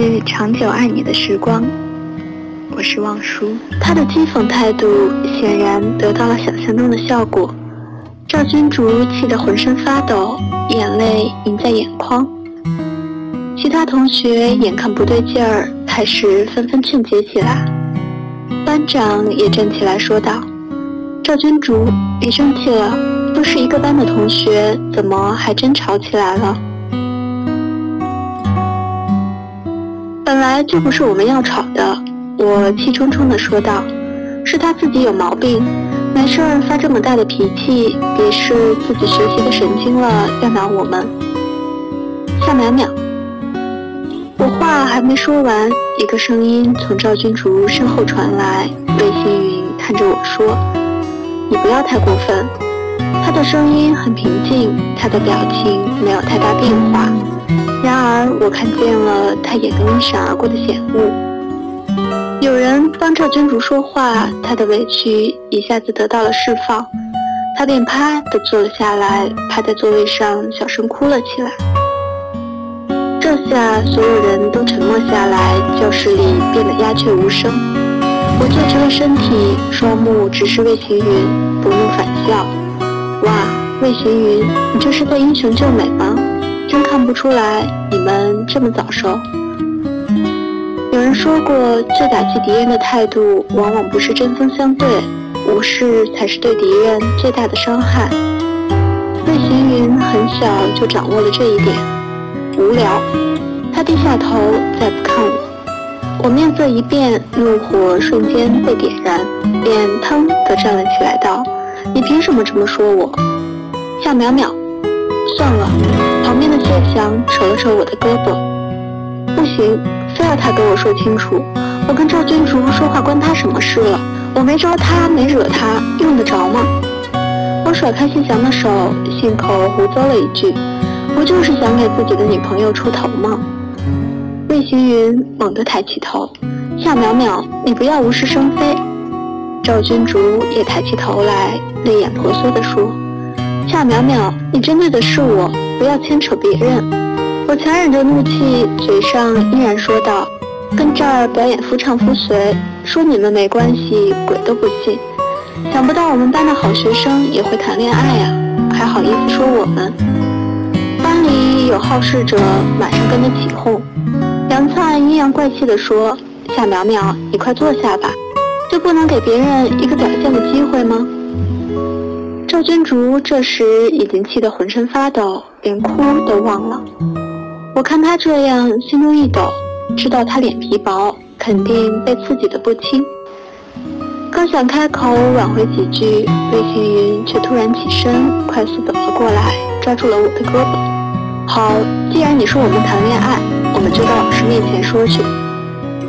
是长久爱你的时光，我是望舒。他的讥讽态度显然得到了想象中的效果。赵君竹气得浑身发抖，眼泪盈在眼眶。其他同学眼看不对劲儿，开始纷纷劝解起来。班长也站起来说道：“赵君竹，别生气了，都是一个班的同学，怎么还真吵起来了？”本来就不是我们要吵的，我气冲冲地说道：“是他自己有毛病，没事儿发这么大的脾气，别是自己学习的神经了，要拿我们。”夏淼淼，我话还没说完，一个声音从赵君竹身后传来，魏星云看着我说：“你不要太过分。”他的声音很平静，他的表情没有太大变化。然而，我看见了他眼中一闪而过的险恶。有人帮赵君主说话，他的委屈一下子得到了释放，他便啪地坐了下来，趴在座位上小声哭了起来。这下所有人都沉默下来，教室里变得鸦雀无声。我坐直了身体，双目直视魏行云，不怒反笑。哇，魏行云，你这是在英雄救美吗？真看不出来你们这么早熟。有人说过，最打击敌人的态度，往往不是针锋相对，无视才是对敌人最大的伤害。魏行云很小就掌握了这一点。无聊，他低下头，再不看我。我面色一变，怒火瞬间被点燃，便腾地站了起来，道：“你凭什么这么说我？”夏淼淼。算了，谢翔扯了扯我的胳膊。不行，非要他给我说清楚。我跟赵君竹说话关他什么事了？我没招他，没惹他，用得着吗？我甩开谢翔的手，信口胡诌了一句：“不就是想给自己的女朋友出头吗？”魏行云猛地抬起头：“夏淼淼，你不要无事生非。”赵君竹也抬起头来，泪眼婆娑地说。夏淼淼，你针对的是我，不要牵扯别人。我强忍着怒气，嘴上依然说道：“跟这儿表演夫唱妇随，说你们没关系，鬼都不信。想不到我们班的好学生也会谈恋爱呀，还好意思说我们？”班里有好事者，马上跟着起哄。杨灿阴阳怪气地说：“夏淼淼，你快坐下吧，就不能给别人一个表现的机会吗？”赵君竹这时已经气得浑身发抖，连哭都忘了。我看他这样，心中一抖，知道他脸皮薄，肯定被刺激的不轻。刚想开口挽回几句，魏行云却突然起身，快速走了过来，抓住了我的胳膊。好，既然你说我们谈恋爱，我们就到老师面前说去。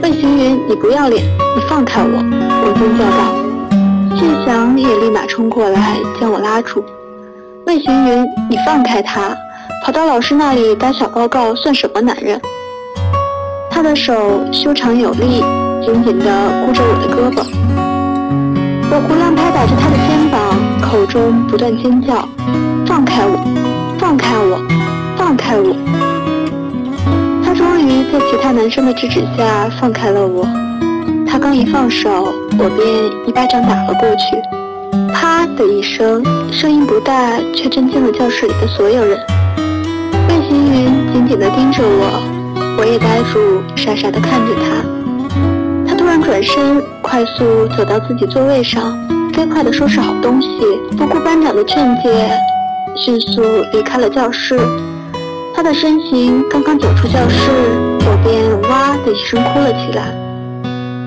魏行云，你不要脸，你放开我！我尖叫道。谢翔也立马冲过来将我拉住。魏行云，你放开他，跑到老师那里打小报告算什么男人？他的手修长有力，紧紧地箍着我的胳膊。我胡乱拍打着他的肩膀，口中不断尖叫：“放开我，放开我，放开我！”他终于在其他男生的制止下放开了我。他刚一放手，我便一巴掌打了过去，啪的一声，声音不大，却震惊了教室里的所有人。魏行云紧紧地盯着我，我也呆住，傻傻地看着他。他突然转身，快速走到自己座位上，飞快地收拾好东西，不顾班长的劝诫，迅速离开了教室。他的身形刚刚走出教室，我便哇的一声哭了起来。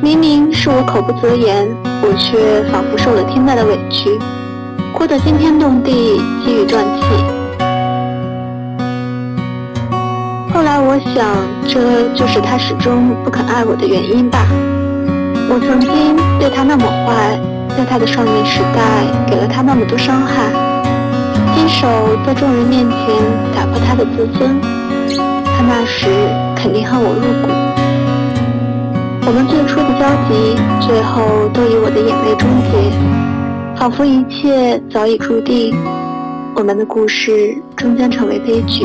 明明是我口不择言，我却仿佛受了天大的委屈，哭得惊天动地，几欲断气。后来我想，这就是他始终不肯爱我的原因吧。我曾经对他那么坏，在他的少年时代给了他那么多伤害，亲手在众人面前打破他的自尊，他那时肯定恨我入骨。我们最初的交集，最后都以我的眼泪终结，仿佛一切早已注定，我们的故事终将成为悲剧。